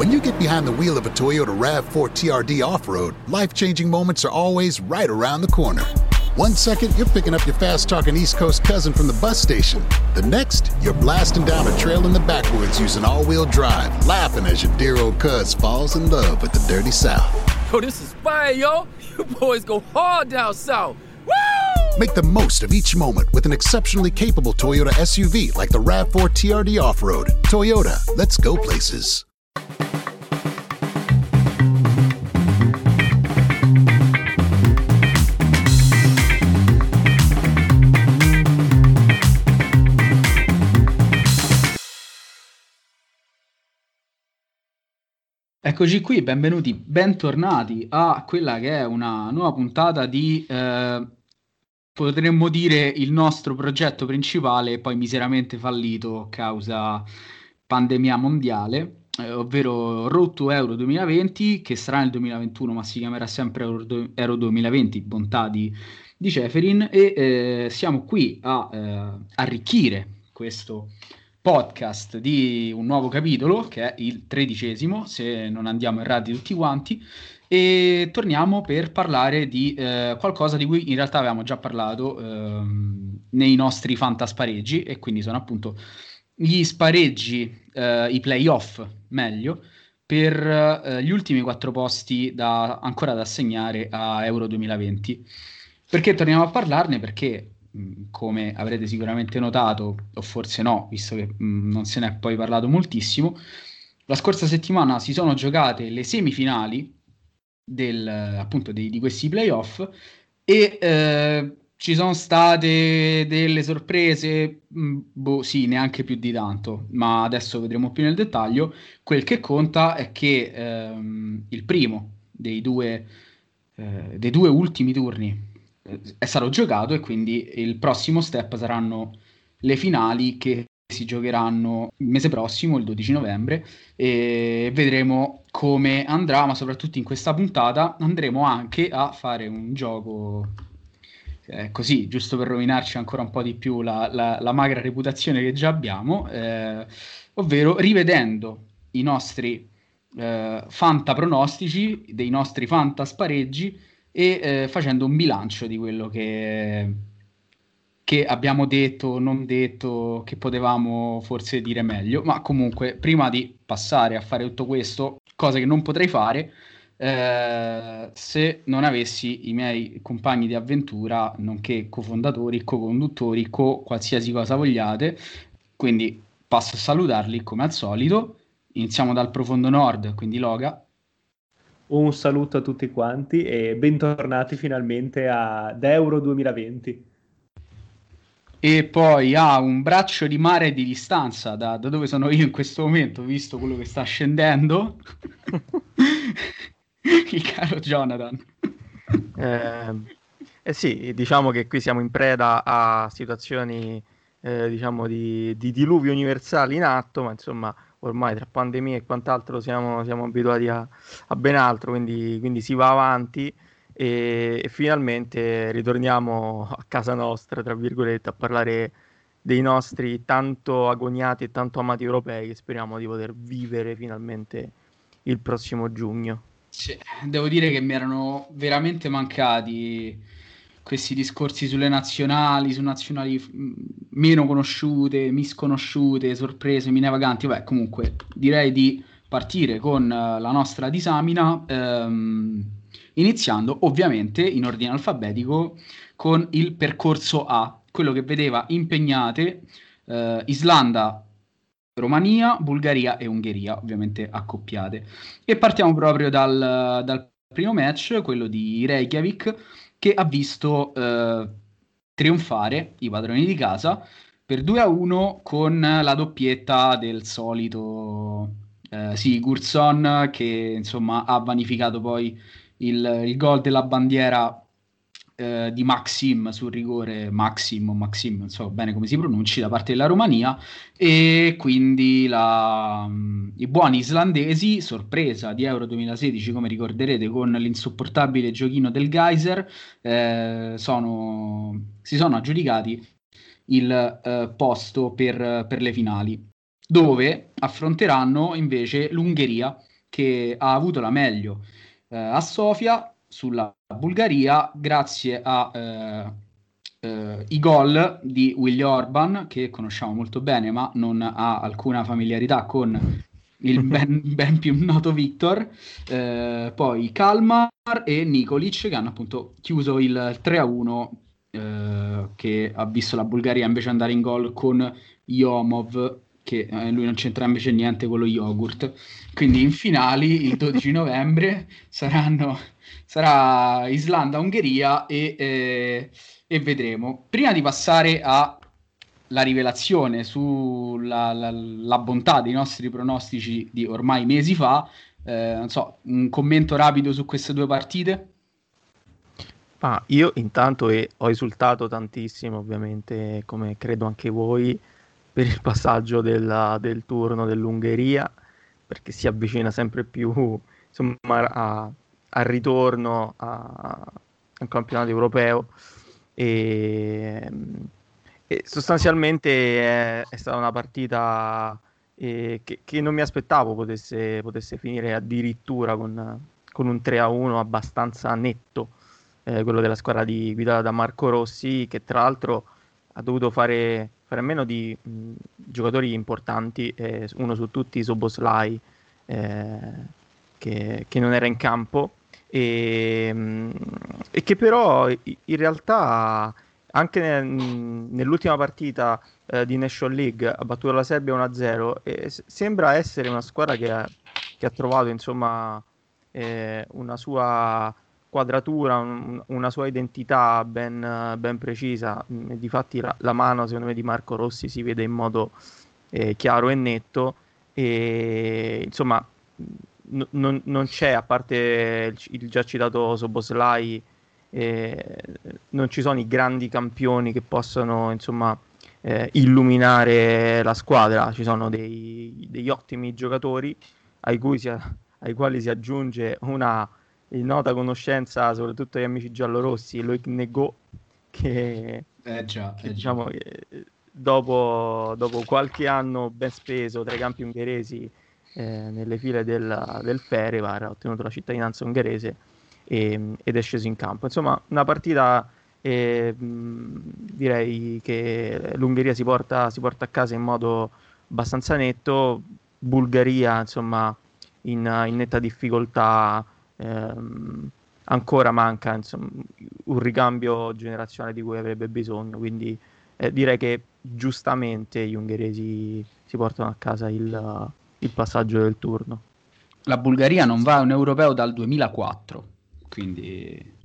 When you get behind the wheel of a Toyota RAV4 TRD off road, life changing moments are always right around the corner. One second, you're picking up your fast talking East Coast cousin from the bus station. The next, you're blasting down a trail in the backwoods using all wheel drive, laughing as your dear old cuz falls in love with the dirty South. Yo, this is fire, yo. You boys go hard down south. Woo! Make the most of each moment with an exceptionally capable Toyota SUV like the RAV4 TRD Off Road. Toyota, let's go places. Eccoci qui, benvenuti, bentornati a quella che è una nuova puntata di, eh, potremmo dire, il nostro progetto principale, poi miseramente fallito causa pandemia mondiale, eh, ovvero Road to Euro 2020, che sarà nel 2021, ma si chiamerà sempre Euro, Euro 2020, bontà di, di Ceferin, e eh, siamo qui a eh, arricchire questo podcast di un nuovo capitolo, che è il tredicesimo, se non andiamo errati tutti quanti, e torniamo per parlare di eh, qualcosa di cui in realtà avevamo già parlato eh, nei nostri fantaspareggi, e quindi sono appunto gli spareggi, eh, i playoff meglio, per eh, gli ultimi quattro posti da, ancora da assegnare a Euro 2020. Perché torniamo a parlarne? Perché come avrete sicuramente notato, o forse no, visto che mh, non se ne è poi parlato moltissimo, la scorsa settimana si sono giocate le semifinali del, appunto dei, di questi playoff e eh, ci sono state delle sorprese, mh, boh, sì, neanche più di tanto, ma adesso vedremo più nel dettaglio. Quel che conta è che ehm, il primo dei due, eh, dei due ultimi turni è stato giocato e quindi il prossimo step saranno le finali che si giocheranno il mese prossimo, il 12 novembre, e vedremo come andrà, ma soprattutto in questa puntata andremo anche a fare un gioco eh, così, giusto per rovinarci ancora un po' di più la, la, la magra reputazione che già abbiamo, eh, ovvero rivedendo i nostri eh, fanta pronostici, dei nostri fanta spareggi, e eh, facendo un bilancio di quello che, che abbiamo detto, non detto, che potevamo forse dire meglio. Ma comunque, prima di passare a fare tutto questo, cosa che non potrei fare eh, se non avessi i miei compagni di avventura, nonché cofondatori, co-conduttori, co qualsiasi cosa vogliate. Quindi passo a salutarli come al solito. Iniziamo dal profondo nord, quindi Loga. Un saluto a tutti quanti e bentornati finalmente ad Euro 2020. E poi ha un braccio di mare di distanza da, da dove sono io in questo momento, visto quello che sta scendendo, il caro Jonathan. Eh, eh, sì, diciamo che qui siamo in preda a situazioni eh, diciamo di, di diluvio universali in atto, ma insomma ormai tra pandemia e quant'altro siamo, siamo abituati a, a, ben altro, quindi, quindi, si va avanti e, e, finalmente ritorniamo a casa nostra, tra virgolette, a parlare dei nostri tanto agoniati e tanto amati europei che speriamo di poter vivere finalmente il prossimo giugno. Sì, devo dire che mi erano veramente mancati questi discorsi sulle nazionali, su nazionali meno conosciute, misconosciute, sorprese, minavaganti. Beh, comunque direi di partire con uh, la nostra disamina, ehm, iniziando ovviamente in ordine alfabetico con il percorso A, quello che vedeva impegnate uh, Islanda, Romania, Bulgaria e Ungheria, ovviamente accoppiate. E partiamo proprio dal, dal primo match, quello di Reykjavik, che ha visto eh, trionfare i padroni di casa per 2 a 1 con la doppietta del solito eh, sì, Gurson che insomma ha vanificato poi il, il gol della bandiera eh, di Maxim sul rigore Maxim o Maxim, non so bene come si pronunci, da parte della Romania. E quindi la, i buoni islandesi, sorpresa di Euro 2016 come ricorderete con l'insopportabile giochino del Geyser, eh, sono, si sono aggiudicati il eh, posto per, per le finali dove affronteranno invece l'Ungheria che ha avuto la meglio eh, a Sofia sulla Bulgaria grazie a eh, eh, i gol di Willy Orban che conosciamo molto bene ma non ha alcuna familiarità con il ben, ben più noto Victor, eh, poi Kalmar e Nikolic che hanno appunto chiuso il 3-1 eh, che ha visto la Bulgaria invece andare in gol con Yomov che eh, lui non c'entra invece niente con lo yogurt. Quindi in finali il 12 novembre saranno, sarà Islanda-Ungheria e, eh, e vedremo. Prima di passare a la rivelazione sulla la, la bontà dei nostri pronostici di ormai mesi fa. Eh, non so, un commento rapido su queste due partite? Ah, io intanto e ho esultato tantissimo, ovviamente, come credo anche voi, per il passaggio della, del turno dell'Ungheria, perché si avvicina sempre più insomma, a, al ritorno al campionato europeo. E, e sostanzialmente è, è, stata una partita eh, che, che, non mi aspettavo potesse, potesse finire addirittura con, con un 3-1 abbastanza netto, eh, quello della squadra di, guidata da Marco Rossi, che tra l'altro ha dovuto fare, fare a meno di mh, giocatori importanti, eh, uno su tutti Soboslai, eh, che, che, non era in campo, e, mh, e che però in realtà anche nel, nell'ultima partita eh, di National League ha battuto la Serbia 1-0 e sembra essere una squadra che ha, che ha trovato insomma eh, una sua quadratura, un, una sua identità ben, ben precisa. Mm, difatti la, la, mano secondo me di Marco Rossi si vede in modo eh, chiaro e netto e insomma n- non, non, c'è a parte il, il già citato Soboslai eh, non ci sono i grandi campioni che possono insomma eh, illuminare la squadra, ci sono dei, degli ottimi giocatori ai, cui si, ai quali si aggiunge una nota conoscenza soprattutto degli amici giallorossi, Loic Nego, che, eh già, che eh diciamo che dopo, dopo, qualche anno ben speso tra i campi ungheresi eh, nelle file del, del Ferevar ha ottenuto la cittadinanza ungherese e, ed è sceso in campo. Insomma, una partita eh, direi che l'Ungheria si porta, si porta, a casa in modo abbastanza netto, Bulgaria insomma in, in netta difficoltà, ehm, ancora manca insomma, un ricambio generazionale di cui avrebbe bisogno, quindi eh, direi che giustamente gli ungheresi si portano a casa il, il passaggio del turno. La Bulgaria non va a un europeo dal 2004 quindi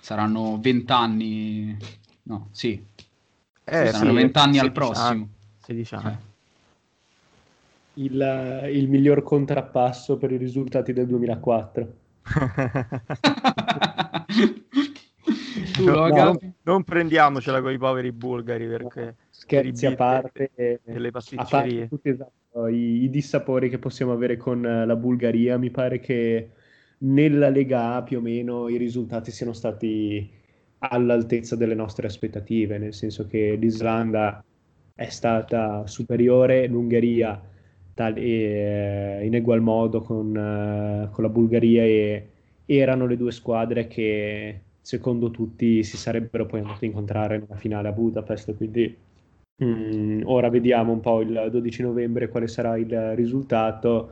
saranno 20 anni, no, sì, eh, saranno sì, 20 anni al prossimo. Anni, 16 anni. Eh. Il, il, miglior contrappasso per i risultati del 2004. no, no, non prendiamocela con i poveri bulgari perché scherzi a parte, delle pasticcerie. Parte tutti, esatto, i, i, dissapori che possiamo avere con la Bulgaria, mi pare che nella Lega A più o meno i risultati siano stati all'altezza delle nostre aspettative, nel senso che l'Islanda è stata superiore, l'Ungheria tal- e, in egual modo con, uh, con la Bulgaria e erano le due squadre che secondo tutti si sarebbero poi andate a incontrare nella finale a Budapest, quindi mm, ora vediamo un po' il 12 novembre quale sarà il risultato,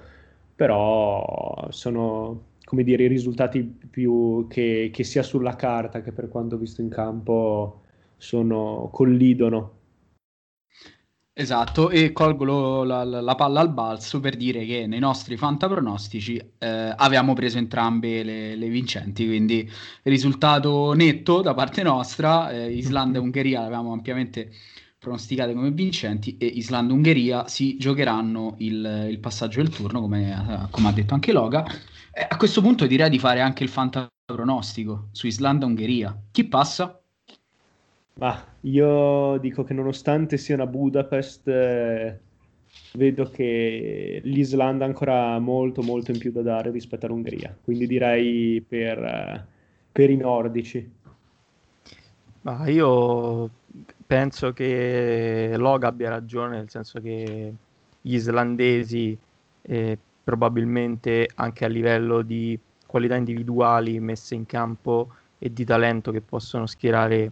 però sono come dire, i risultati più che, che, sia sulla carta che per quanto visto in campo sono, collidono. Esatto, e colgo lo, la, la, palla al balzo per dire che nei nostri fantapronostici eh, avevamo preso entrambe le, le, vincenti, quindi risultato netto da parte nostra, eh, Islanda e Ungheria l'avevamo ampiamente pronosticate come vincenti e Islanda-Ungheria si giocheranno il, il passaggio del turno, come, come ha detto anche Loga. Eh, a questo punto direi di fare anche il fantapronostico su Islanda-Ungheria. Chi passa? Ma io dico che nonostante sia una Budapest, eh, vedo che l'Islanda ha ancora molto molto in più da dare rispetto all'Ungheria. Quindi direi per, eh, per i nordici. Ma io penso che Loga abbia ragione, nel senso che gli islandesi eh, probabilmente anche a livello di qualità individuali messe in campo e di talento che possono schierare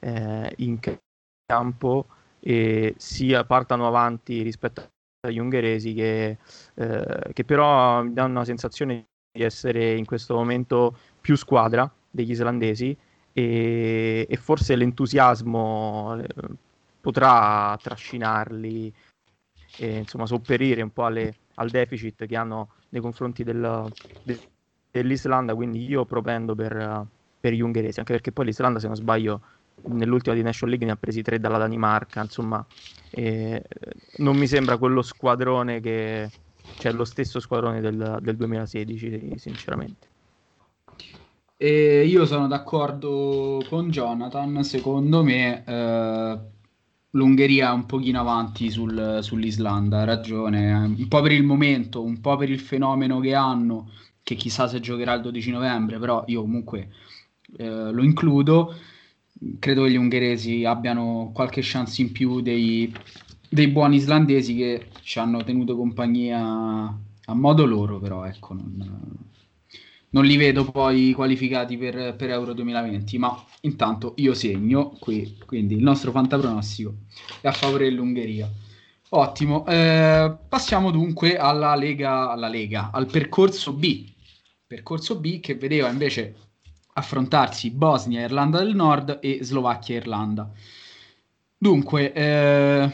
eh, in campo e sia partano avanti rispetto agli ungheresi che, eh, che però mi danno la sensazione di essere in questo momento più squadra degli islandesi e, e forse l'entusiasmo eh, potrà trascinarli e insomma sopperire un po' alle, al deficit che hanno nei confronti del, de, dell'Islanda. Quindi io propendo per, per gli ungheresi anche perché poi l'Islanda se non sbaglio nell'ultima di National League ne ha presi tre dalla Danimarca insomma eh, non mi sembra quello squadrone che cioè lo stesso squadrone del, del 2016 sinceramente. E io sono d'accordo con Jonathan, secondo me eh, l'Ungheria è un pochino avanti sul, sull'Islanda, ha ragione, un po' per il momento, un po' per il fenomeno che hanno, che chissà se giocherà il 12 novembre, però io comunque eh, lo includo, credo che gli ungheresi abbiano qualche chance in più dei, dei buoni islandesi che ci hanno tenuto compagnia a modo loro, però ecco, non non li vedo poi qualificati per, per, Euro 2020, ma intanto io segno qui, quindi il nostro fantapronostico è a favore dell'Ungheria. Ottimo, eh, passiamo dunque alla Lega, alla Lega, al percorso B, percorso B che vedeva invece affrontarsi Bosnia, Irlanda del Nord e Slovacchia Irlanda. Dunque, eh,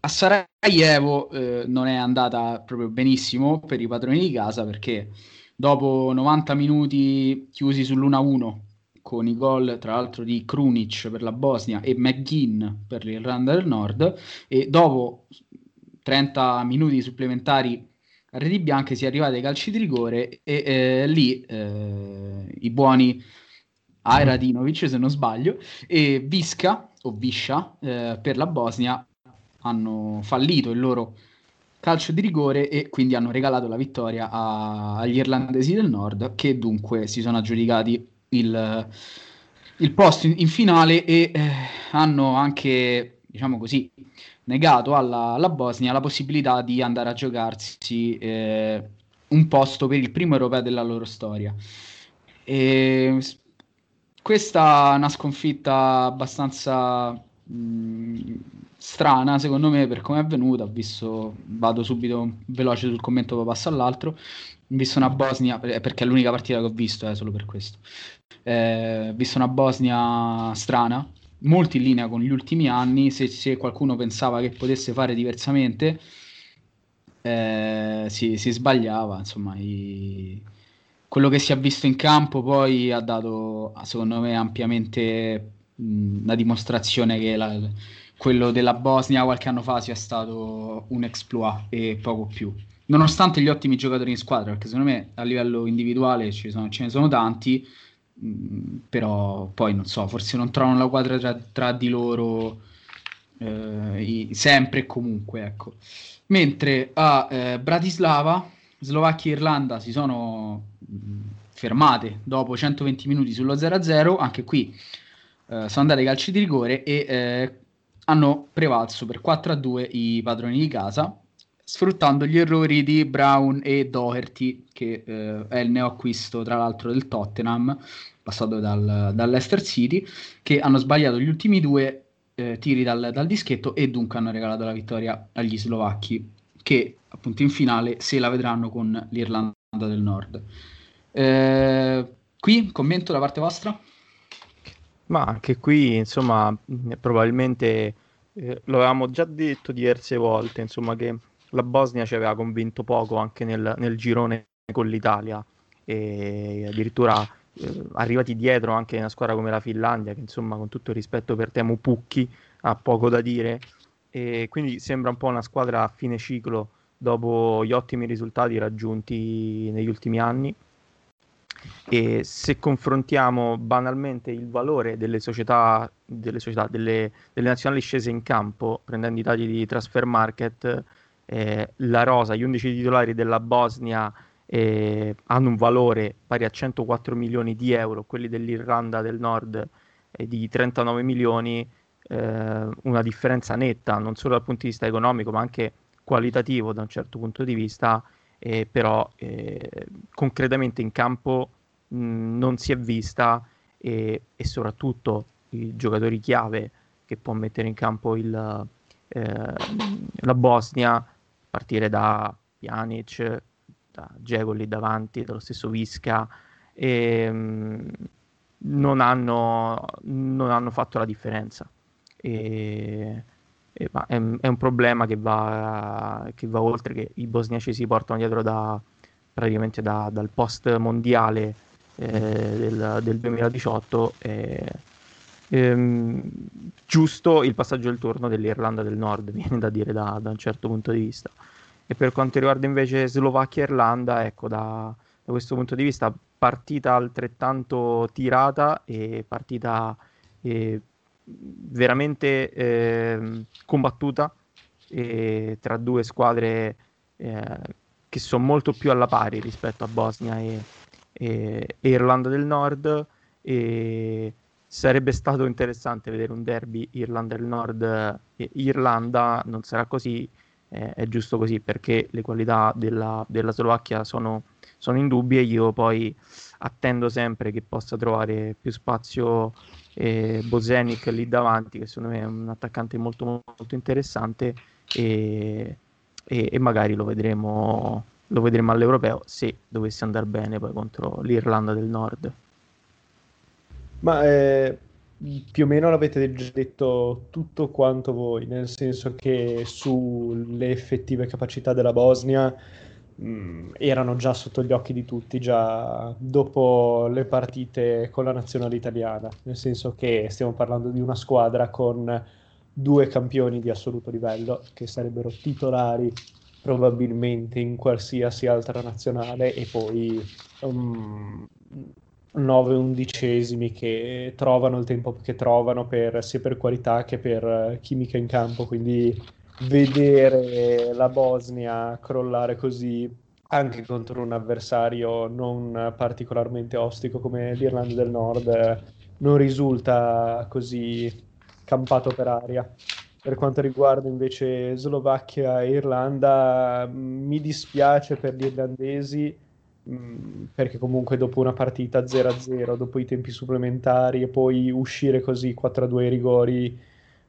a Sarajevo eh, non è andata proprio benissimo per i padroni di casa perché dopo 90 minuti chiusi sull'1-1 con i gol tra l'altro di Krunic per la Bosnia e McGinn per l'Irlanda del Nord e dopo 30 minuti supplementari a reti bianche si è arrivati ai calci di rigore e eh, lì eh, i buoni Ajradinovic se non sbaglio e Visca o Viscia eh, per la Bosnia hanno fallito il loro calcio di rigore e quindi hanno regalato la vittoria a, agli irlandesi del nord che dunque si sono aggiudicati il, il posto in, in, finale e eh, hanno anche, diciamo così, negato alla, alla, Bosnia la possibilità di andare a giocarsi eh, un posto per il primo europeo della loro storia. E questa è una sconfitta abbastanza mh, strana secondo me per come è avvenuta. Visto, vado subito veloce sul commento, poi passo all'altro. Visto una Bosnia, perché è l'unica partita che ho visto, eh, solo per questo. Eh, visto una Bosnia strana, molto in linea con gli ultimi anni. Se, se qualcuno pensava che potesse fare diversamente, eh, si, si, sbagliava. Insomma, i... quello che si è visto in campo poi ha dato, secondo me, ampiamente la dimostrazione che la, quello della Bosnia qualche anno fa sia stato un exploit e poco più. Nonostante gli ottimi giocatori in squadra, perché secondo me a livello individuale sono, ce ne sono tanti, però poi non so, forse non trovano la quadra tra, tra di loro eh, i, sempre e comunque. Ecco. Mentre a eh, Bratislava, Slovacchia e Irlanda si sono mm, fermate dopo 120 minuti sullo 0-0, anche qui eh, sono andate ai calci di rigore e eh, hanno prevalso per 4 a 2 i padroni di casa, sfruttando gli errori di Brown e Doherty, che eh, è il neoacquisto tra l'altro del Tottenham, passato dal, dall'Ester City, che hanno sbagliato gli ultimi due eh, tiri dal, dal, dischetto e dunque hanno regalato la vittoria agli slovacchi, che appunto in finale se la vedranno con l'Irlanda del Nord. Eh, qui commento da parte vostra? Ma anche qui, insomma, probabilmente eh, lo avevamo già detto diverse volte, insomma, che la Bosnia ci aveva convinto poco anche nel, nel girone con l'Italia e addirittura eh, arrivati dietro anche una squadra come la Finlandia, che insomma, con tutto il rispetto per Temo Pucchi, ha poco da dire. E quindi sembra un po' una squadra a fine ciclo dopo gli ottimi risultati raggiunti negli ultimi anni. E se confrontiamo banalmente il valore delle società, delle, società, delle, delle nazionali scese in campo, prendendo i dati di transfer market, eh, la rosa, gli 11 titolari della Bosnia eh, hanno un valore pari a 104 milioni di euro, quelli dell'Irlanda del Nord eh, di 39 milioni, eh, una differenza netta non solo dal punto di vista economico ma anche qualitativo da un certo punto di vista eh, però eh, concretamente in campo mh, non si è vista e, e, soprattutto i giocatori chiave che può mettere in campo il, eh, la Bosnia, partire da Pjanic, da Dzeko lì davanti, dallo stesso Visca, e, mh, non, hanno, non hanno fatto la differenza. E, e, ma è, è, un problema che va, che va, oltre, che i bosniaci si portano dietro da, praticamente da, dal post mondiale eh, del, del, 2018. E, ehm, giusto il passaggio del turno dell'Irlanda del Nord, viene da dire da, da un certo punto di vista. E per quanto riguarda invece Slovacchia e Irlanda, ecco, da, da questo punto di vista, partita altrettanto tirata e partita eh, veramente eh, combattuta eh, tra due squadre eh, che sono molto più alla pari rispetto a Bosnia e, e, e Irlanda del Nord e sarebbe stato interessante vedere un derby Irlanda del Nord e Irlanda non sarà così eh, è giusto così perché le qualità della, della Slovacchia sono, sono indubbie io poi attendo sempre che possa trovare più spazio eh, Bozenic lì davanti, che secondo me è un attaccante molto, molto interessante e, e, e magari lo vedremo, lo vedremo all'Europeo se dovesse andare bene poi contro l'Irlanda del Nord. Ma eh, più o meno l'avete detto tutto quanto voi, nel senso che sulle effettive capacità della Bosnia mh, mm, erano già sotto gli occhi di tutti, già dopo le partite con la nazionale italiana, nel senso che stiamo parlando di una squadra con due campioni di assoluto livello che sarebbero titolari probabilmente in qualsiasi altra nazionale e poi um, 9 undicesimi che trovano il tempo che trovano per, sia per qualità che per chimica in campo quindi vedere la Bosnia crollare così anche contro un avversario non particolarmente ostico come l'Irlanda del Nord non risulta così campato per aria. Per quanto riguarda invece Slovacchia e Irlanda, mi dispiace per gli irlandesi perché comunque dopo una partita 0-0, dopo i tempi supplementari e poi uscire così 4-2 ai rigori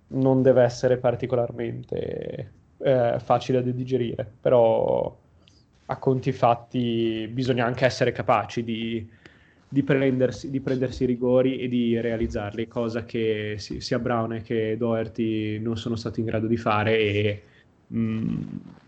non deve essere particolarmente eh, facile da digerire, però a conti fatti bisogna anche essere capaci di, di, prendersi, di prendersi, i rigori e di realizzarli, cosa che sia Brown che Doherty non sono stati in grado di fare e mh,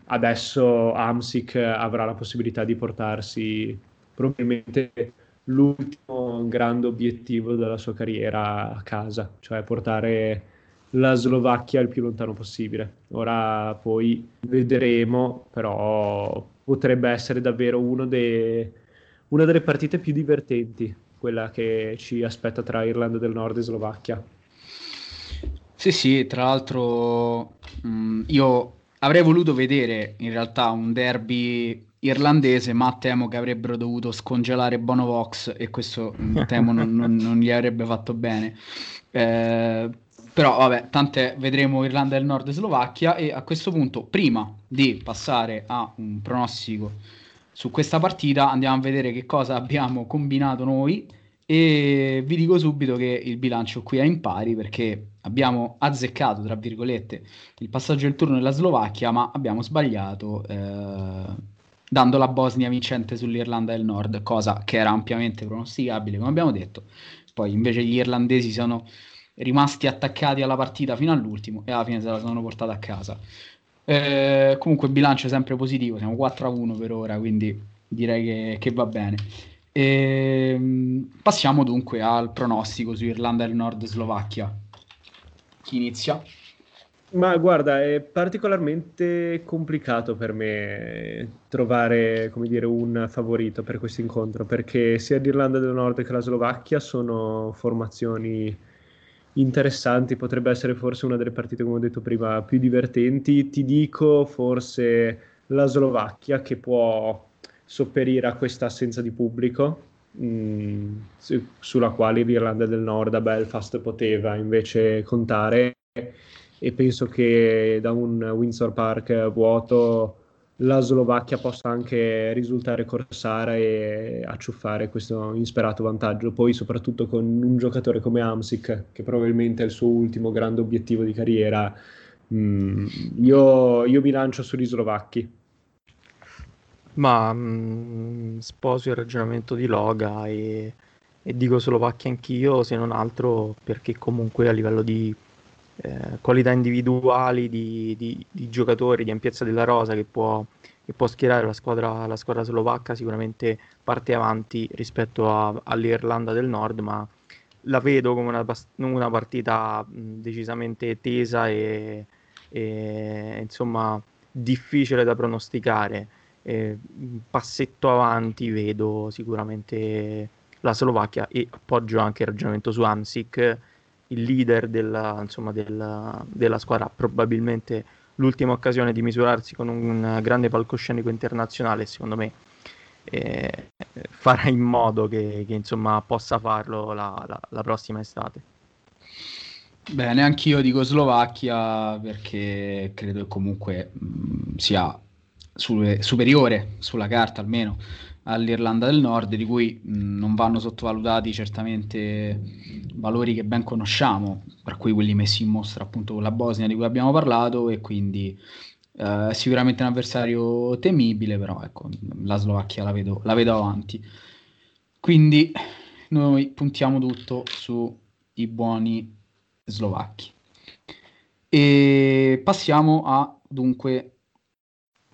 adesso Amsic avrà la possibilità di portarsi probabilmente l'ultimo grande obiettivo della sua carriera a casa, cioè portare la Slovacchia il più lontano possibile. Ora poi vedremo, però potrebbe essere davvero de... una delle partite più divertenti, quella che ci aspetta tra Irlanda del Nord e Slovacchia. Sì, sì, tra l'altro mh, mm, io avrei voluto vedere in realtà un derby irlandese, ma temo che avrebbero dovuto scongelare Bonovox e questo mm, temo non, non, non, gli avrebbe fatto bene. Eh, però vabbè, tante vedremo Irlanda del Nord e Slovacchia e a questo punto, prima di passare a un pronostico su questa partita, andiamo a vedere che cosa abbiamo combinato noi e vi dico subito che il bilancio qui è in pari perché abbiamo azzeccato, tra virgolette, il passaggio del turno della Slovacchia, ma abbiamo sbagliato eh, dando la Bosnia vincente sull'Irlanda del Nord, cosa che era ampiamente pronosticabile, come abbiamo detto. Poi invece gli irlandesi sono rimasti attaccati alla partita fino all'ultimo e alla fine se la sono portata a casa. Eh, comunque bilancio sempre positivo, siamo 4 a 1 per ora, quindi direi che, che va bene. E, ehm, passiamo dunque al pronostico su Irlanda del Nord e Slovacchia. Chi inizia? Ma guarda, è particolarmente complicato per me trovare, come dire, un favorito per questo incontro, perché sia l'Irlanda del Nord che la Slovacchia sono formazioni interessanti, potrebbe essere forse una delle partite, come ho detto prima, più divertenti. Ti dico forse la Slovacchia che può sopperire a questa assenza di pubblico, mh, mm, su, sulla quale l'Irlanda del Nord a Belfast poteva invece contare e penso che da un Windsor Park vuoto la Slovacchia possa anche risultare corsara e acciuffare questo insperato vantaggio. Poi, soprattutto con un giocatore come Amsic, che probabilmente è il suo ultimo grande obiettivo di carriera, mh, mm, io, io mi lancio sugli slovacchi. Ma mh, mm, sposo il ragionamento di Loga e, e dico Slovacchia anch'io, se non altro perché comunque a livello di eh, qualità individuali di, di, di, giocatori, di ampiezza della rosa che può, che può schierare la squadra, la squadra, slovacca, sicuramente parte avanti rispetto a, all'Irlanda del Nord, ma la vedo come una, una partita decisamente tesa e, e, insomma difficile da pronosticare. Eh, un passetto avanti vedo sicuramente la Slovacchia e appoggio anche il ragionamento su Amsic il leader della, insomma, della, della squadra, probabilmente l'ultima occasione di misurarsi con un grande palcoscenico internazionale, secondo me eh, farà in modo che, che insomma, possa farlo la, la, la, prossima estate. Bene, anch'io dico Slovacchia perché credo che comunque mh, sia su, superiore sulla carta almeno all'Irlanda del Nord, di cui mh, non vanno sottovalutati certamente valori che ben conosciamo, tra cui quelli messi in mostra appunto con la Bosnia di cui abbiamo parlato, e quindi eh, sicuramente un avversario temibile, però ecco, la Slovacchia la vedo, la vedo avanti. Quindi noi puntiamo tutto sui buoni slovacchi. E passiamo a dunque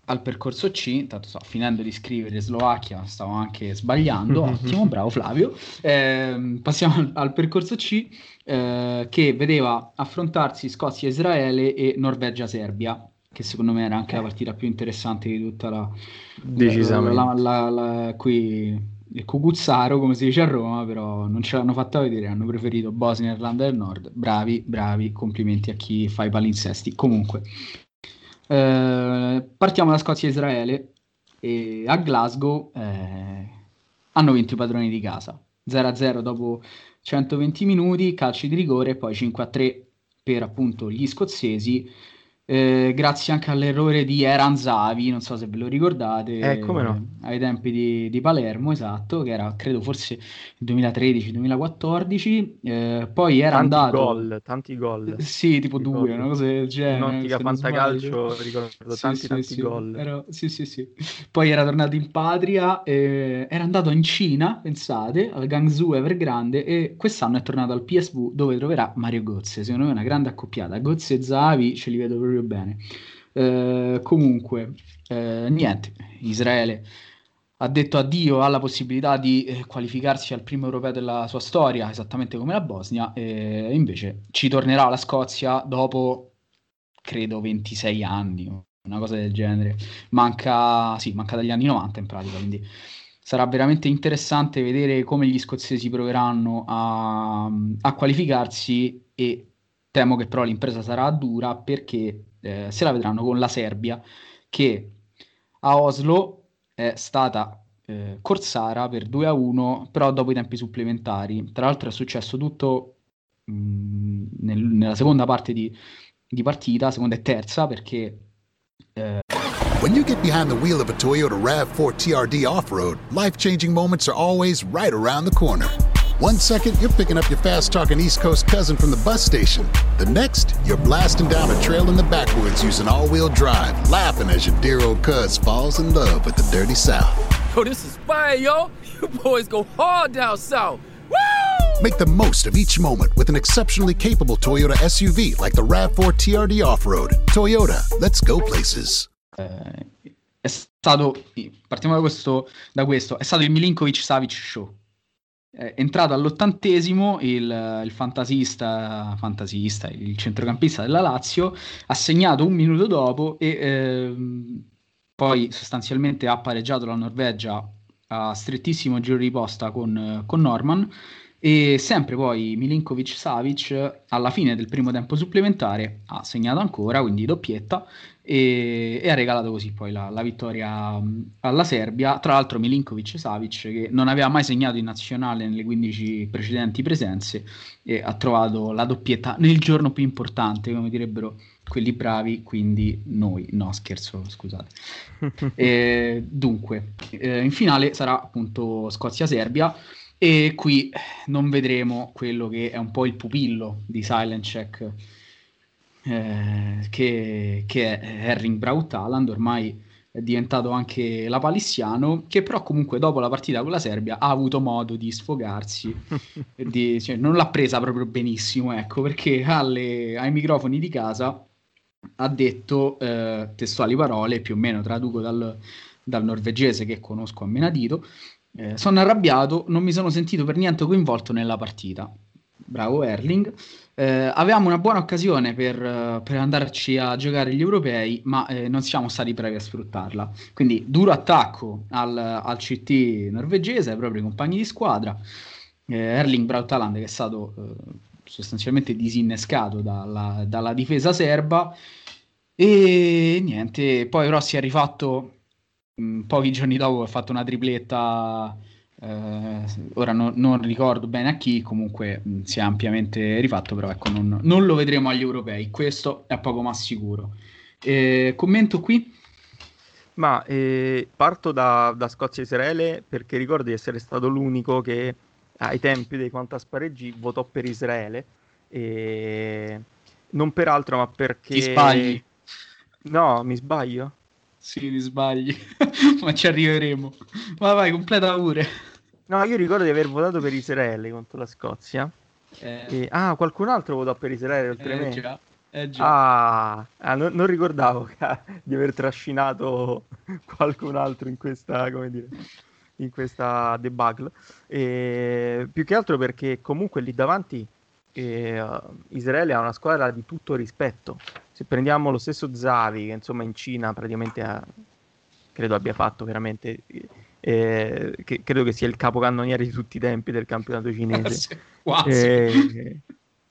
al percorso C, intanto sto finendo di scrivere Slovacchia, stavo anche sbagliando, ottimo, bravo Flavio. Eh, passiamo al, al, percorso C eh, che vedeva affrontarsi Scozia-Israele e Norvegia-Serbia, che secondo me era anche la partita più interessante di tutta la... Decisamente. La, la, la, qui il cucuzzaro, come si dice a Roma, però non ce l'hanno fatta vedere, hanno preferito Bosnia e Irlanda del Nord. Bravi, bravi, complimenti a chi fa i palinsesti. Comunque, eh, partiamo da Scozia e Israele e a Glasgow eh, hanno vinto i padroni di casa. 0-0 dopo 120 minuti, calci di rigore e poi 5-3 per appunto gli scozzesi eh, grazie anche all'errore di Eran Zavi, non so se ve lo ricordate, eh, come no? ai tempi di, di, Palermo, esatto, che era credo forse 2013-2014, eh, poi era tanti andato... Gol, tanti gol. Eh, sì, tipo tanti due, una cosa del genere. In ottica fantacalcio ricordo sì, tanti sì, tanti sì. gol. Era... Sì, sì, sì. Poi era tornato in patria, eh, era andato in Cina, pensate, al Guangzhou Evergrande e quest'anno è tornato al PSV dove troverà Mario Gozze, secondo me è una grande accoppiata. Gozze e Zavi ce li vedo proprio proprio bene. Eh, comunque, eh, niente, Israele ha detto addio alla possibilità di eh, qualificarsi al primo europeo della sua storia, esattamente come la Bosnia, e invece ci tornerà la Scozia dopo, credo, 26 anni, una cosa del genere. Manca, sì, manca dagli anni 90 in pratica, quindi sarà veramente interessante vedere come gli scozzesi proveranno a, a qualificarsi e temo che però l'impresa sarà dura perché eh, se la vedranno con la Serbia che a Oslo è stata eh, corsara per 2 a 1 però dopo i tempi supplementari. Tra l'altro è successo tutto mh, mm, nel, nella seconda parte di, di, partita seconda e terza perché eh... When you get behind the wheel of a Toyota RAV4 TRD off-road life-changing moments are always right around the corner One second, you're picking up your fast talking East Coast cousin from the bus station. The next, you're blasting down a trail in the backwoods using all wheel drive, laughing as your dear old cuz falls in love with the dirty South. Yo, this is fire, yo. You boys go hard down south. Woo! Make the most of each moment with an exceptionally capable Toyota SUV like the RAV4 TRD Off Road. Toyota, let's go places. Eh, è stato, partiamo da questo, da questo, è stato il Milinkovic Savic Show. È entrato all'ottantesimo il, il fantasista, fantasista, il centrocampista della Lazio, ha segnato un minuto dopo e ehm, poi sostanzialmente ha pareggiato la Norvegia a strettissimo giro di posta con, con Norman e sempre poi Milinkovic Savic alla fine del primo tempo supplementare ha segnato ancora, quindi doppietta e, e ha regalato così poi la, la, vittoria alla Serbia. Tra l'altro Milinkovic Savic che non aveva mai segnato in nazionale nelle 15 precedenti presenze e ha trovato la doppietta nel giorno più importante, come direbbero quelli bravi, quindi noi. No, scherzo, scusate. e, dunque, eh, in finale sarà appunto Scozia-Serbia e qui non vedremo quello che è un po' il pupillo di Silent Check, eh, che, che, è Herring Braut Haaland, ormai è diventato anche la palissiano, che però comunque dopo la partita con la Serbia ha avuto modo di sfogarsi, di, cioè, non l'ha presa proprio benissimo, ecco, perché alle, ai microfoni di casa ha detto eh, testuali parole, più o meno traduco dal, dal norvegese che conosco a menadito, eh, sono arrabbiato, non mi sono sentito per niente coinvolto nella partita. Bravo Erling. Eh, avevamo una buona occasione per, per, andarci a giocare gli europei, ma eh, non siamo stati bravi a sfruttarla. Quindi duro attacco al, al CT norvegese, ai propri compagni di squadra. Eh, Erling Braut Haaland che è stato eh, sostanzialmente disinnescato dalla, dalla difesa serba. E niente, poi si è rifatto mh, pochi giorni dopo ha fatto una tripletta, eh, ora no, non ricordo bene a chi, comunque mh, si è ampiamente rifatto, però ecco, non, non, lo vedremo agli europei, questo è poco ma sicuro. Eh, commento qui? Ma eh, parto da, da Scozia e Israele perché ricordo di essere stato l'unico che ai tempi dei contaspareggi votò per Israele. E... Non per altro, ma perché... Ti sbagli. No, mi sbaglio? Sì, ti sbagli, ma ci arriveremo. Ma vai, completa pure. No, io ricordo di aver votato per Israele contro la Scozia. Eh. E... Ah, qualcun altro votò per Israele oltre eh, me? Già. Eh, già. Ah, ah non, non, ricordavo di aver trascinato qualcun altro in questa, come dire, in questa debacle. E, più che altro perché comunque lì davanti eh, Israele ha una squadra di tutto rispetto se prendiamo lo stesso Zavi, che insomma in Cina praticamente ha, credo abbia fatto veramente, eh, che, credo che sia il capocannoniere di tutti i tempi del campionato cinese. Quasi. E,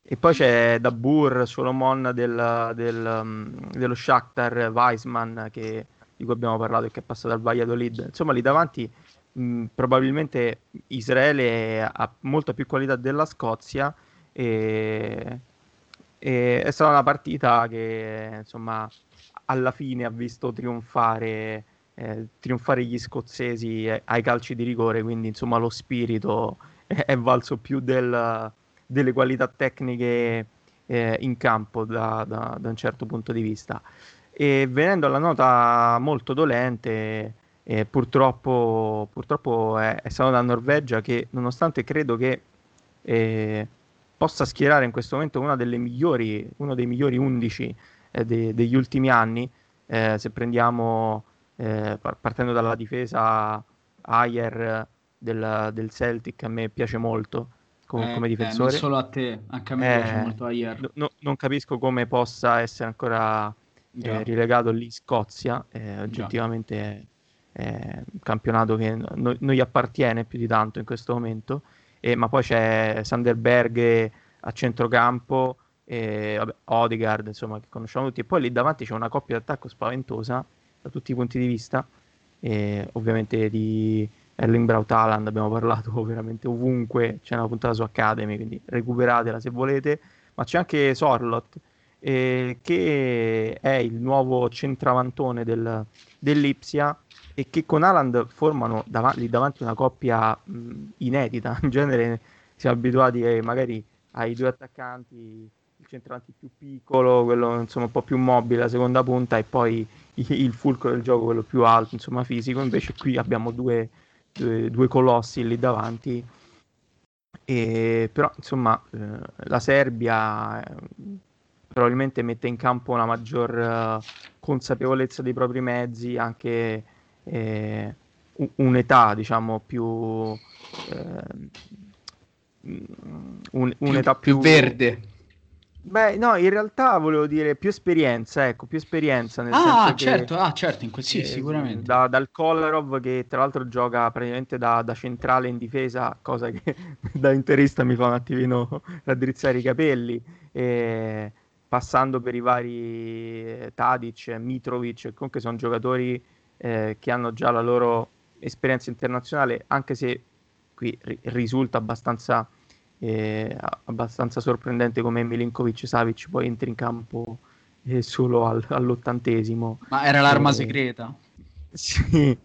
e poi c'è Dabur, Solomon del, del, um, dello Shakhtar, Weisman che, di cui abbiamo parlato e che è passato al Valladolid. Insomma, lì davanti mh, probabilmente Israele ha molta più qualità della Scozia e, e è stata una partita che insomma alla fine ha visto trionfare, eh, trionfare gli scozzesi ai calci di rigore, quindi insomma lo spirito è, è valso più del, delle qualità tecniche eh, in campo da, da, da, un certo punto di vista. E venendo alla nota molto dolente, eh, purtroppo, purtroppo è, è, stata la Norvegia che nonostante credo che eh, possa schierare in questo momento una delle migliori, uno dei migliori 11 eh, de- degli ultimi anni. Eh, se prendiamo, eh, partendo dalla difesa, Ayer del, del, Celtic, a me piace molto come, eh, come difensore. non solo a te, anche a me piace eh, molto Ayer. No, non capisco come possa essere ancora eh, rilegato lì in Scozia, oggettivamente è un campionato che non gli appartiene più di tanto in questo momento ma poi c'è Sanderberg a centrocampo, e, vabbè, Odegaard, insomma, che conosciamo tutti, e poi lì davanti c'è una coppia d'attacco spaventosa da tutti i punti di vista, e, ovviamente di Erling Braut Haaland abbiamo parlato veramente ovunque, c'è una puntata su Academy, quindi recuperatela se volete, ma c'è anche Sorlot, eh, che è il nuovo centravantone del, dell'Ipsia e che con Haaland formano dav- davanti una coppia mh, inedita. In genere siamo abituati eh, magari ai due attaccanti, il centravanti più piccolo, quello insomma un po' più mobile, la seconda punta e poi il fulcro del gioco, quello più alto, insomma fisico. Invece qui abbiamo due, due, due colossi lì davanti. E, però insomma eh, la Serbia eh, probabilmente mette in campo una maggior uh, consapevolezza dei propri mezzi, anche eh, un'età, diciamo, più... Eh, un, un'età più, più, verde. Beh, no, in realtà volevo dire più esperienza, ecco, più esperienza. Nel ah, certo, che, ah, certo, in quel, sì, eh, sicuramente. Da, dal Kolarov che tra l'altro gioca praticamente da, da, centrale in difesa, cosa che da interista mi fa un attimino raddrizzare i capelli, e, passando per i vari eh, Tadic, Mitrovic, comunque sono giocatori eh, che hanno già la loro esperienza internazionale, anche se qui ri- risulta abbastanza, eh, abbastanza, sorprendente come Milinkovic Savic poi entri in campo e solo al, all'ottantesimo. Ma era l'arma e... segreta? Sì.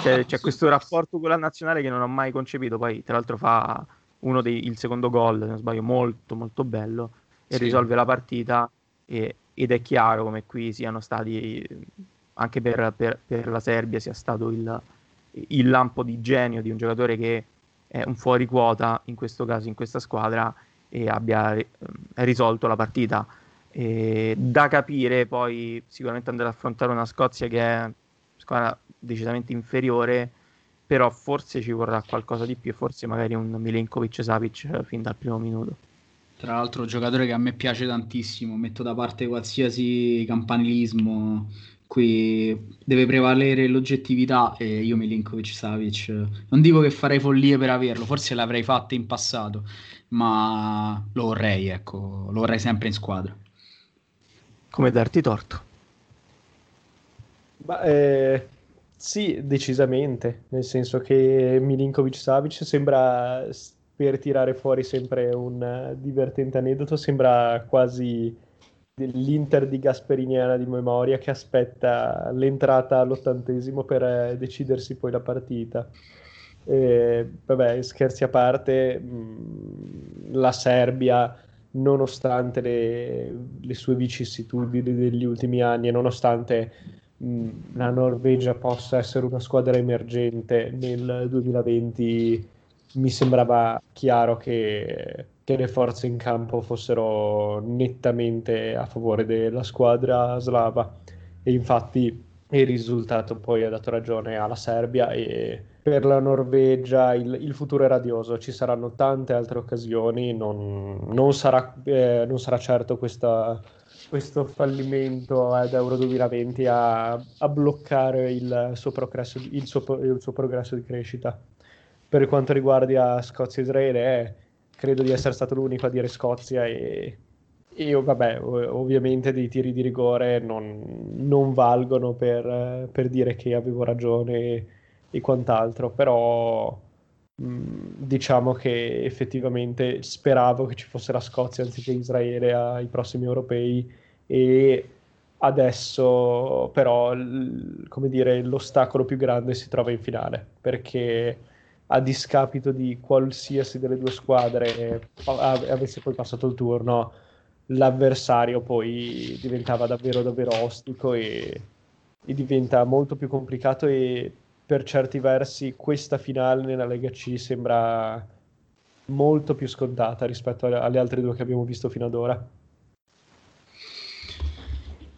c'è, c'è, questo rapporto con la nazionale che non ho mai concepito. Poi, tra l'altro, fa uno dei, il secondo gol, se non sbaglio, molto molto bello e sì. risolve la partita. E, ed è chiaro come qui siano stati anche per, per, per la Serbia sia stato il, il, lampo di genio di un giocatore che è un fuori quota in questo caso in questa squadra e abbia eh, risolto la partita. E da capire poi sicuramente andare ad affrontare una Scozia che è squadra decisamente inferiore, però forse ci vorrà qualcosa di più, forse magari un Milenkovic Savic fin dal primo minuto. Tra l'altro, giocatore che a me piace tantissimo, metto da parte qualsiasi campanilismo. Qui deve prevalere l'oggettività e io Milinkovic Savic non dico che farei follie per averlo, forse l'avrei fatto in passato, ma lo vorrei, ecco, lo vorrei sempre in squadra come darti torto. Ma, eh, sì, decisamente, nel senso che Milinkovic Savic sembra, per tirare fuori sempre un divertente aneddoto, sembra quasi l'Inter di Gasperiniana di memoria che aspetta l'entrata all'ottantesimo per decidersi poi la partita. E, vabbè, scherzi a parte, mh, la Serbia nonostante le, le, sue vicissitudini degli ultimi anni e nonostante mh, la Norvegia possa essere una squadra emergente nel 2020, mi sembrava chiaro che, che le forze in campo fossero nettamente a favore della squadra slava e infatti il risultato poi ha dato ragione alla Serbia e per la Norvegia il, il, futuro è radioso, ci saranno tante altre occasioni, non, non, sarà, eh, non sarà, certo questa, questo fallimento ad Euro 2020 a, a bloccare il suo, progresso, il, suo, il suo, progresso, di crescita. Per quanto riguarda Scozia e Israele, eh, credo di essere stato l'unico a dire Scozia e, e vabbè, ovviamente dei tiri di rigore non, non valgono per, per dire che avevo ragione e quant'altro, però diciamo che effettivamente speravo che ci fosse la Scozia anziché Israele ai prossimi europei e adesso però come dire, l'ostacolo più grande si trova in finale perché a discapito di qualsiasi delle due squadre avesse poi passato il turno l'avversario poi diventava davvero davvero ostico e, e diventa molto più complicato e per certi versi questa finale nella Lega C sembra molto più scontata rispetto alle altre due che abbiamo visto fino ad ora.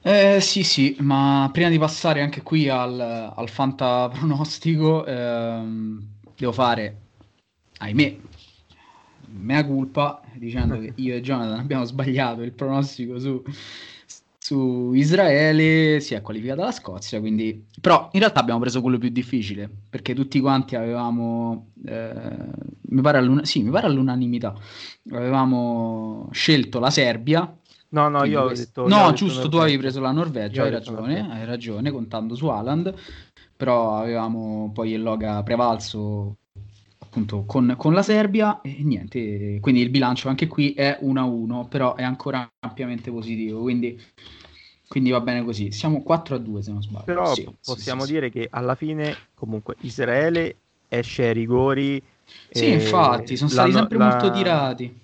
Eh, sì, sì, ma prima di passare anche qui al, al Fanta pronostico, ehm, devo fare, ahimè, mea culpa, dicendo che io e Jonathan abbiamo sbagliato il pronostico su, su Israele si è qualificata la Scozia, quindi... però in realtà abbiamo preso quello più difficile, perché tutti quanti avevamo, eh, mi, pare all'una... sì, mi pare all'unanimità, avevamo scelto la Serbia. No, no, io ho detto... No, ho giusto, tu avevi preso la Norvegia, hai ragione, hai ragione, contando su Haaland, però avevamo poi il Loga prevalso appunto con, con, la Serbia e niente, quindi il bilancio anche qui è 1-1, però è ancora ampiamente positivo, quindi, quindi va bene così. Siamo 4-2 se non sbaglio. Però sì, possiamo sì, dire sì. che alla fine comunque Israele esce ai rigori. Sì, infatti, sono stati sempre la... molto tirati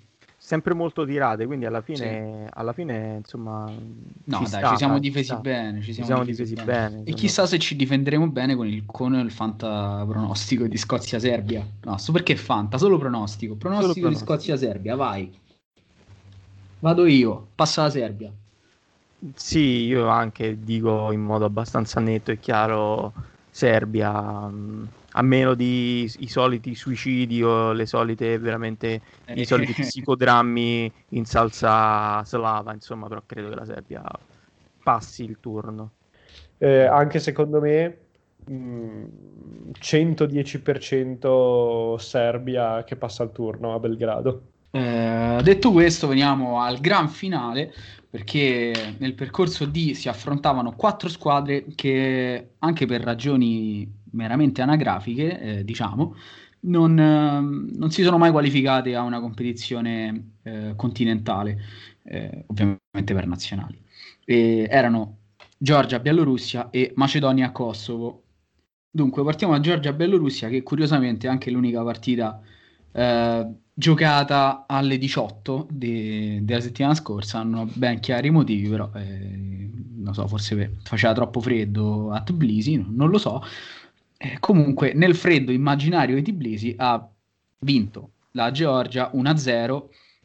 sempre molto tirate, quindi alla fine, sì. alla fine insomma... No, ci, dai, sta, ci siamo difesi sta. bene, ci siamo, ci siamo difesi, difesi, bene. bene e chissà se ci difenderemo bene con il, con il Fanta pronostico di Scozia-Serbia. No, so perché Fanta, solo pronostico. Pronostico, solo pronostico. di Scozia-Serbia, vai. Vado io, passa la Serbia. Sì, io anche dico in modo abbastanza netto e chiaro Serbia. Mh, a meno di i soliti suicidi o le solite veramente i soliti psicodrammi in salsa slava, insomma, però credo che la Serbia passi il turno. Eh, anche secondo me mh, mm, 110% Serbia che passa il turno a Belgrado. Eh, detto questo, veniamo al gran finale perché nel percorso D si affrontavano quattro squadre che anche per ragioni meramente anagrafiche, eh, diciamo, non, eh, non, si sono mai qualificate a una competizione eh, continentale, eh, ovviamente per nazionali. E erano Georgia, Bielorussia e Macedonia, Kosovo. Dunque, partiamo da Georgia, Bielorussia, che curiosamente è anche l'unica partita eh, giocata alle 18 de- della settimana scorsa. Hanno ben chiari motivi, però eh, non so, forse faceva troppo freddo a Tbilisi, no, non lo so. Eh, comunque, nel freddo immaginario di Tbilisi ha vinto la Georgia 1-0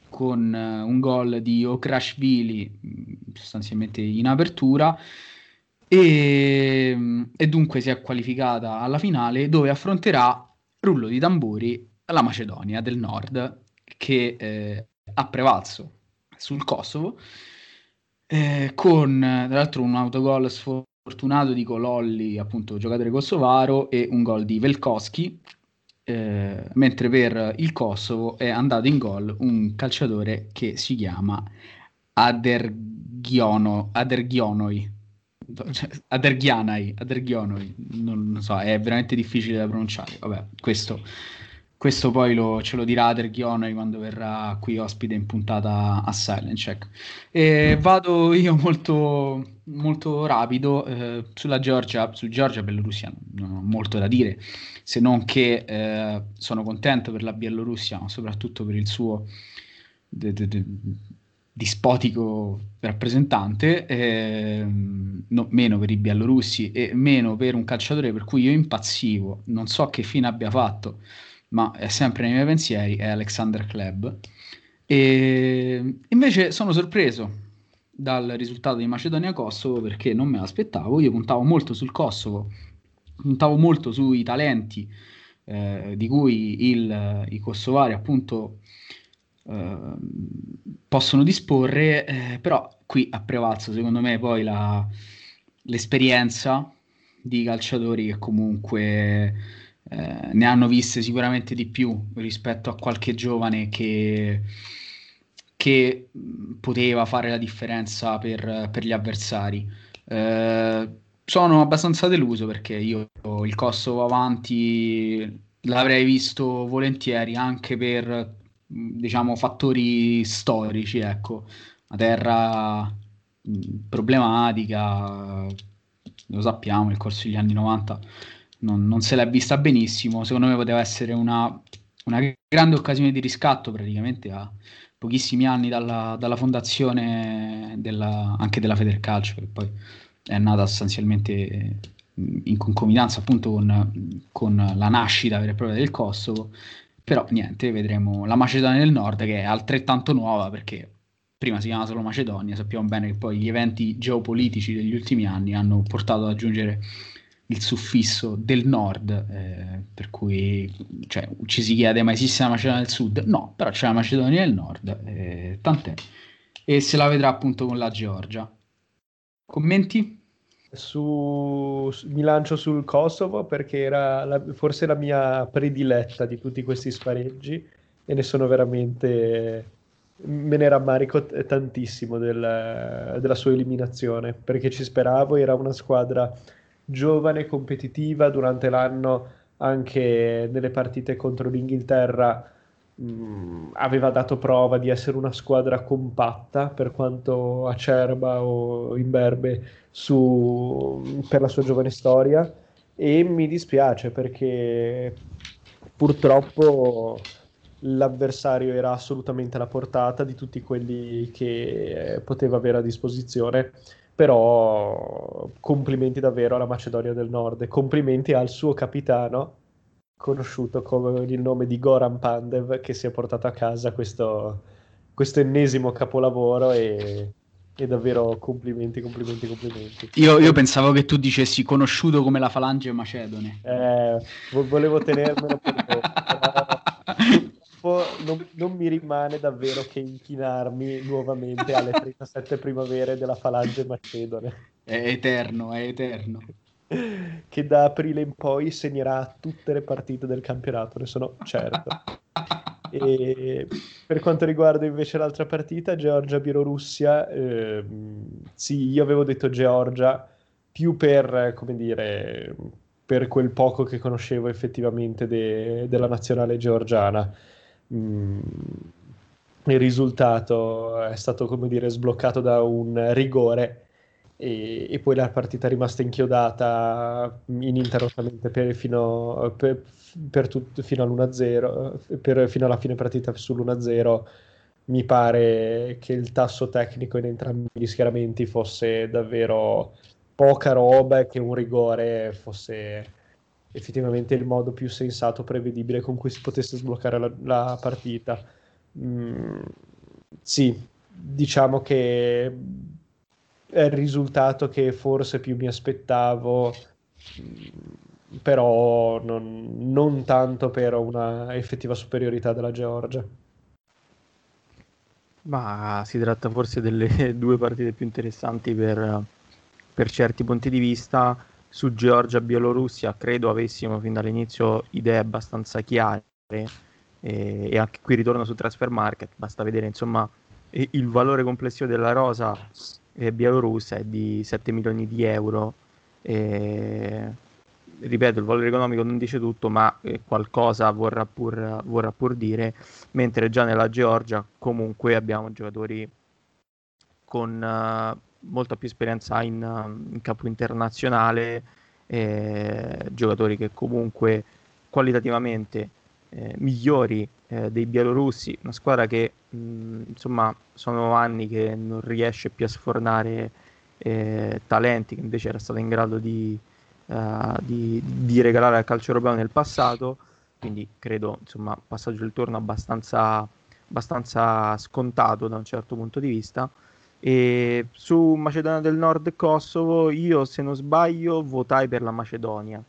con uh, un gol di Okrashvili mm, sostanzialmente in apertura. E, mm, e, dunque si è qualificata alla finale dove affronterà rullo di tamburi la Macedonia del Nord che eh, ha prevalso sul Kosovo eh, con tra l'altro un autogol sfortunato di Cololli appunto giocatore kosovaro e un gol di Velkoski eh, mentre per il Kosovo è andato in gol un calciatore che si chiama Adergiono, Adergionoi. Aderghianai, Adergionoi, non, non, so, è veramente difficile da pronunciare. Vabbè, questo, questo poi lo, ce lo dirà Adergionoi quando verrà qui ospite in puntata a Silent Check. E vado io molto, molto rapido eh, sulla Georgia, su Georgia e Bielorussia, non ho molto da dire se non che eh, sono contento per la Bielorussia, ma soprattutto per il suo de, de, de, dispotico rappresentante, eh, no, meno per i bielorussi e meno per un calciatore per cui io impazzivo, non so che fine abbia fatto, ma è sempre nei miei pensieri, è Alexander Kleb. E invece sono sorpreso dal risultato di Macedonia-Kosovo perché non me l'aspettavo, io puntavo molto sul Kosovo puntavo molto sui talenti eh, di cui il, i kosovari appunto eh, possono disporre, eh, però qui ha prevalso secondo me poi la, l'esperienza di calciatori che comunque eh, ne hanno viste sicuramente di più rispetto a qualche giovane che, che poteva fare la differenza per, per gli avversari. Eh, sono abbastanza deluso perché io il Kosovo avanti l'avrei visto volentieri anche per diciamo fattori storici, ecco, una terra problematica, lo sappiamo, nel corso degli anni 90 non, non se l'è vista benissimo, secondo me poteva essere una, una grande occasione di riscatto praticamente a pochissimi anni dalla, dalla fondazione della, anche della Federcalcio, che poi è nata sostanzialmente in concomitanza appunto con, con, la nascita vera e propria del Kosovo, però niente, vedremo la Macedonia del Nord che è altrettanto nuova perché prima si chiamava solo Macedonia, sappiamo bene che poi gli eventi geopolitici degli ultimi anni hanno portato ad aggiungere il suffisso del nord, eh, per cui cioè, ci si chiede ma esiste la Macedonia del Sud? No, però c'è la Macedonia del Nord, eh, tant'è, e se la vedrà appunto con la Georgia. Commenti? Su, mi lancio sul Kosovo perché era la, forse la mia prediletta di tutti questi spareggi e ne sono veramente me ne rammarico t- tantissimo del, della sua eliminazione perché ci speravo, era una squadra giovane, competitiva durante l'anno anche nelle partite contro l'Inghilterra mh, aveva dato prova di essere una squadra compatta per quanto acerba o imberbe su, per la sua giovane storia. E mi dispiace perché purtroppo l'avversario era assolutamente alla portata di tutti quelli che poteva avere a disposizione però complimenti davvero alla Macedonia del Nord e complimenti al suo capitano conosciuto con il nome di Goran Pandev che si è portato a casa questo, questo ennesimo capolavoro e, e, davvero complimenti, complimenti, complimenti. Io, io, pensavo che tu dicessi conosciuto come la Falange Macedone. Eh, volevo tenermelo per dopo. Non, non, mi rimane davvero che inchinarmi nuovamente alle 37 primavere della Falange Macedone. È eterno, è eterno che da aprile in poi segnerà tutte le partite del campionato, ne sono certo. E per quanto riguarda invece l'altra partita, Georgia-Bielorussia, ehm, sì, io avevo detto Georgia più per, come dire, per quel poco che conoscevo effettivamente de- della nazionale georgiana. Mm, il risultato è stato, come dire, sbloccato da un rigore e, e poi la partita è rimasta inchiodata ininterrottamente per, fino, per, per tut, fino all'1-0, per, fino alla fine partita sull'1-0 mi pare che il tasso tecnico in entrambi gli schieramenti fosse davvero poca roba e che un rigore fosse effettivamente il modo più sensato, prevedibile con cui si potesse sbloccare la, la partita. Mm, sì, diciamo che è il risultato che forse più mi aspettavo, mm, però non, non tanto per una effettiva superiorità della Georgia. Ma si tratta forse delle due partite più interessanti per, per certi punti di vista. Su Georgia-Bielorussia credo avessimo fin dall'inizio idee abbastanza chiare e, e anche qui ritorno su Transfer Market, basta vedere insomma il valore complessivo della rosa eh, bielorussa è di 7 milioni di euro. E, ripeto, il valore economico non dice tutto, ma eh, qualcosa vorrà pur, vorrà pur dire, mentre già nella Georgia comunque abbiamo giocatori con uh, molta più esperienza in, in campo internazionale, eh, giocatori che comunque qualitativamente eh, migliori eh, dei bielorussi, una squadra che mh, insomma sono anni che non riesce più a sfornare eh, talenti che invece era stata in grado di, uh, di, di, regalare al calcio europeo nel passato, quindi credo insomma passaggio del turno abbastanza, abbastanza scontato da un certo punto di vista. E su Macedonia del Nord e Kosovo, io se non sbaglio votai per la Macedonia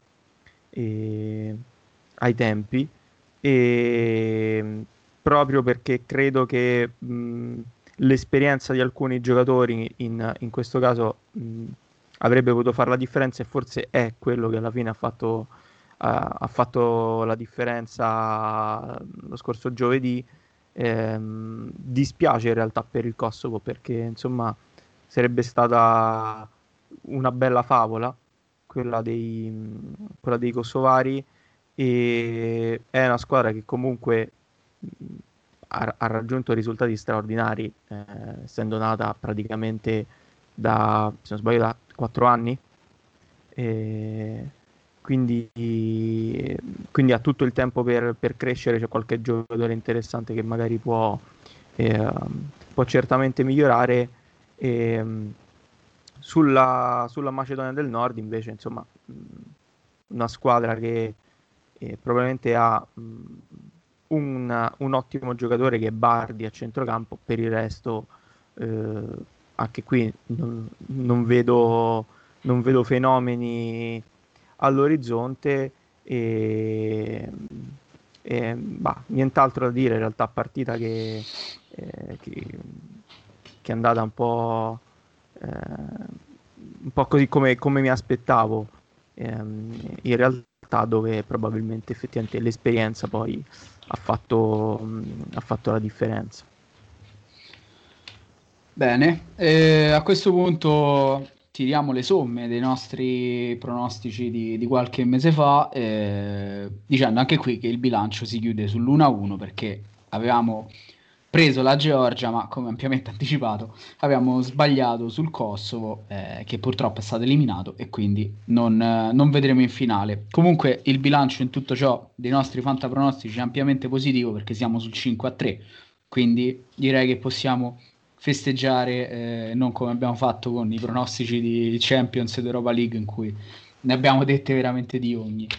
e... ai tempi e proprio perché credo che mh, l'esperienza di alcuni giocatori in, in questo caso mh, avrebbe potuto fare la differenza e forse è quello che alla fine ha fatto, uh, ha fatto la differenza lo scorso giovedì. Ehm, dispiace in realtà per il Kosovo perché insomma sarebbe stata una bella favola quella dei, quella dei kosovari e è una squadra che comunque ha, ha raggiunto risultati straordinari, eh, essendo nata praticamente da, se non sbaglio, da 4 anni. E quindi, quindi ha tutto il tempo per, per, crescere, c'è qualche giocatore interessante che magari può, eh, può certamente migliorare. E, sulla, sulla Macedonia del Nord invece, insomma, una squadra che eh, probabilmente ha un, un, ottimo giocatore che è Bardi a centrocampo, per il resto eh, anche qui non, non, vedo, non vedo fenomeni all'orizzonte e, e bah, nient'altro da dire in realtà partita che, eh, che, che, è andata un po', eh, un po così come, come mi aspettavo eh, in realtà dove probabilmente effettivamente l'esperienza poi ha fatto, mh, ha fatto la differenza. Bene, eh, a questo punto tiriamo le somme dei nostri pronostici di, di qualche mese fa, eh, dicendo anche qui che il bilancio si chiude sull'1-1 perché avevamo preso la Georgia, ma come ampiamente anticipato, abbiamo sbagliato sul Kosovo, eh, che purtroppo è stato eliminato e quindi non, eh, non, vedremo in finale. Comunque il bilancio in tutto ciò dei nostri fantapronostici è ampiamente positivo perché siamo sul 5 a 3, quindi direi che possiamo festeggiare, eh, non come abbiamo fatto con i pronostici di Champions ed Europa League in cui ne abbiamo dette veramente di ogni.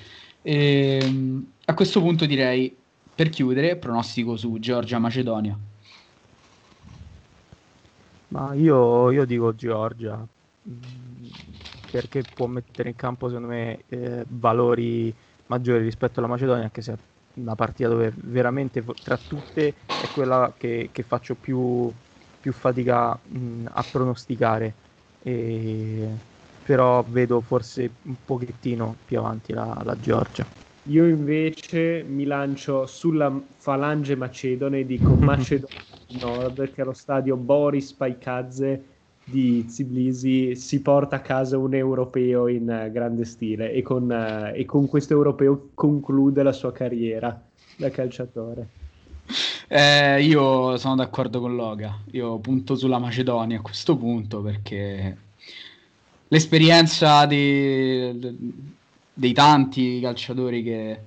E, ehm, a questo punto direi per chiudere, pronostico su Georgia-Macedonia. Ma io, io dico Georgia, mm, perché può mettere in campo secondo me eh, valori maggiori rispetto alla Macedonia, anche se è una partita dove veramente tra tutte è quella che, che faccio più, più fatica mh, a pronosticare. E, però vedo forse un pochettino più avanti la, la Georgia. Io invece mi lancio sulla falange macedone e dico Macedonia Nord, che allo stadio Boris Paikadze di Tbilisi si porta a casa un europeo in uh, grande stile e con, uh, e con questo europeo conclude la sua carriera da calciatore. Eh, io sono d'accordo con Loga. Io punto sulla Macedonia a questo punto perché l'esperienza dei, dei tanti calciatori che,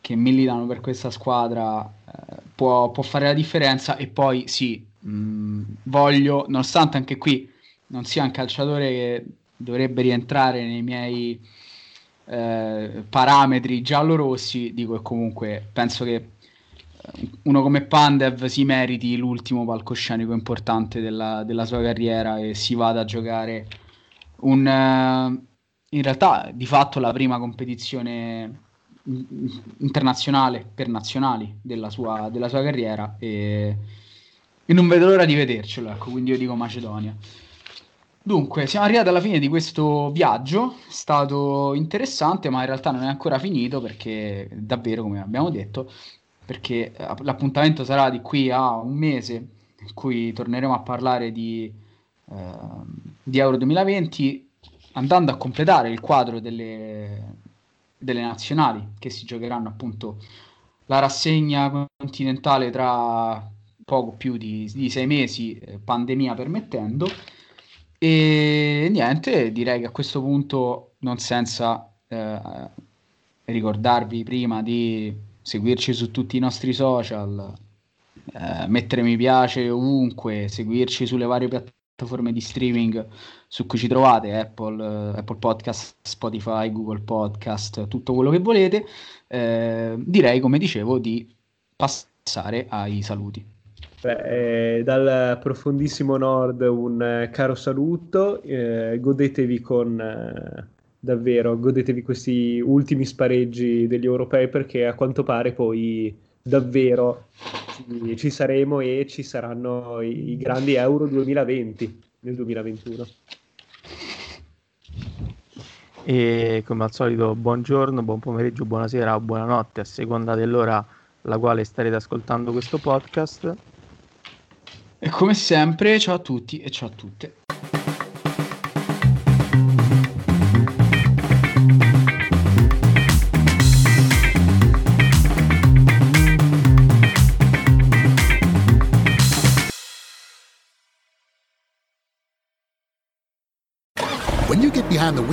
che, militano per questa squadra eh, può, può, fare la differenza. E poi sì, mh, mm, voglio, nonostante anche qui non sia un calciatore che dovrebbe rientrare nei miei eh, parametri giallo-rossi, dico che comunque penso che uno come Pandev si meriti l'ultimo palcoscenico importante della, della sua carriera e si vada a giocare un, uh, in realtà di fatto la prima competizione internazionale per nazionali della sua, della sua carriera e, e, non vedo l'ora di vedercelo, ecco, quindi io dico Macedonia. Dunque, siamo arrivati alla fine di questo viaggio, è stato interessante, ma in realtà non è ancora finito perché davvero, come abbiamo detto, perché eh, l'appuntamento sarà di qui a un mese in cui torneremo a parlare di, eh, di Euro 2020 andando a completare il quadro delle, delle nazionali che si giocheranno appunto la rassegna continentale tra poco più di, di sei mesi, eh, pandemia permettendo. E niente, direi che a questo punto, non senza eh, ricordarvi prima di seguirci su tutti i nostri social, eh, mettere mi piace ovunque, seguirci sulle varie piattaforme di streaming su cui ci trovate, Apple, eh, Apple Podcast, Spotify, Google Podcast, tutto quello che volete, eh, direi, come dicevo, di passare ai saluti. Beh, eh, dal profondissimo nord un eh, caro saluto, eh, godetevi con davvero, godetevi questi ultimi spareggi degli europei perché a quanto pare poi davvero ci, ci saremo e ci saranno i, i grandi Euro 2020 nel 2021. E come al solito, buongiorno, buon pomeriggio, buonasera o buonanotte a seconda dell'ora alla quale starete ascoltando questo podcast. E come sempre, ciao a tutti e ciao a tutte.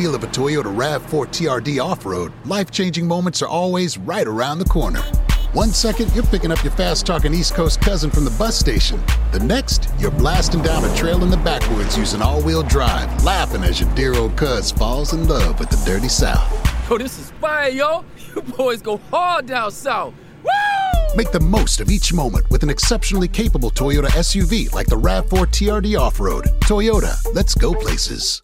Wheel of a Toyota RAV4 TRD off road, life changing moments are always right around the corner. One second, you're picking up your fast talking East Coast cousin from the bus station. The next, you're blasting down a trail in the backwoods using all wheel drive, laughing as your dear old cuz falls in love with the dirty South. Yo, this is fire, yo. You boys go hard down south. Woo! Make the most of each moment with an exceptionally capable Toyota SUV like the RAV4 TRD Off Road. Toyota, let's go places.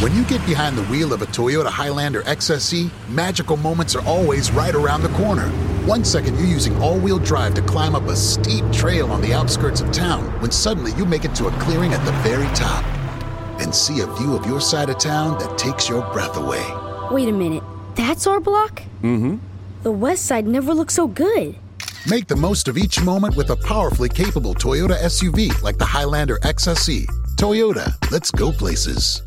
When you get behind the wheel of a Toyota Highlander XSE, magical moments are always right around the corner. One second you're using all wheel drive to climb up a steep trail on the outskirts of town, when suddenly you make it to a clearing at the very top and see a view of your side of town that takes your breath away. Wait a minute, that's our block? Mm hmm. The west side never looked so good. Make the most of each moment with a powerfully capable Toyota SUV like the Highlander XSE. Toyota, let's go places.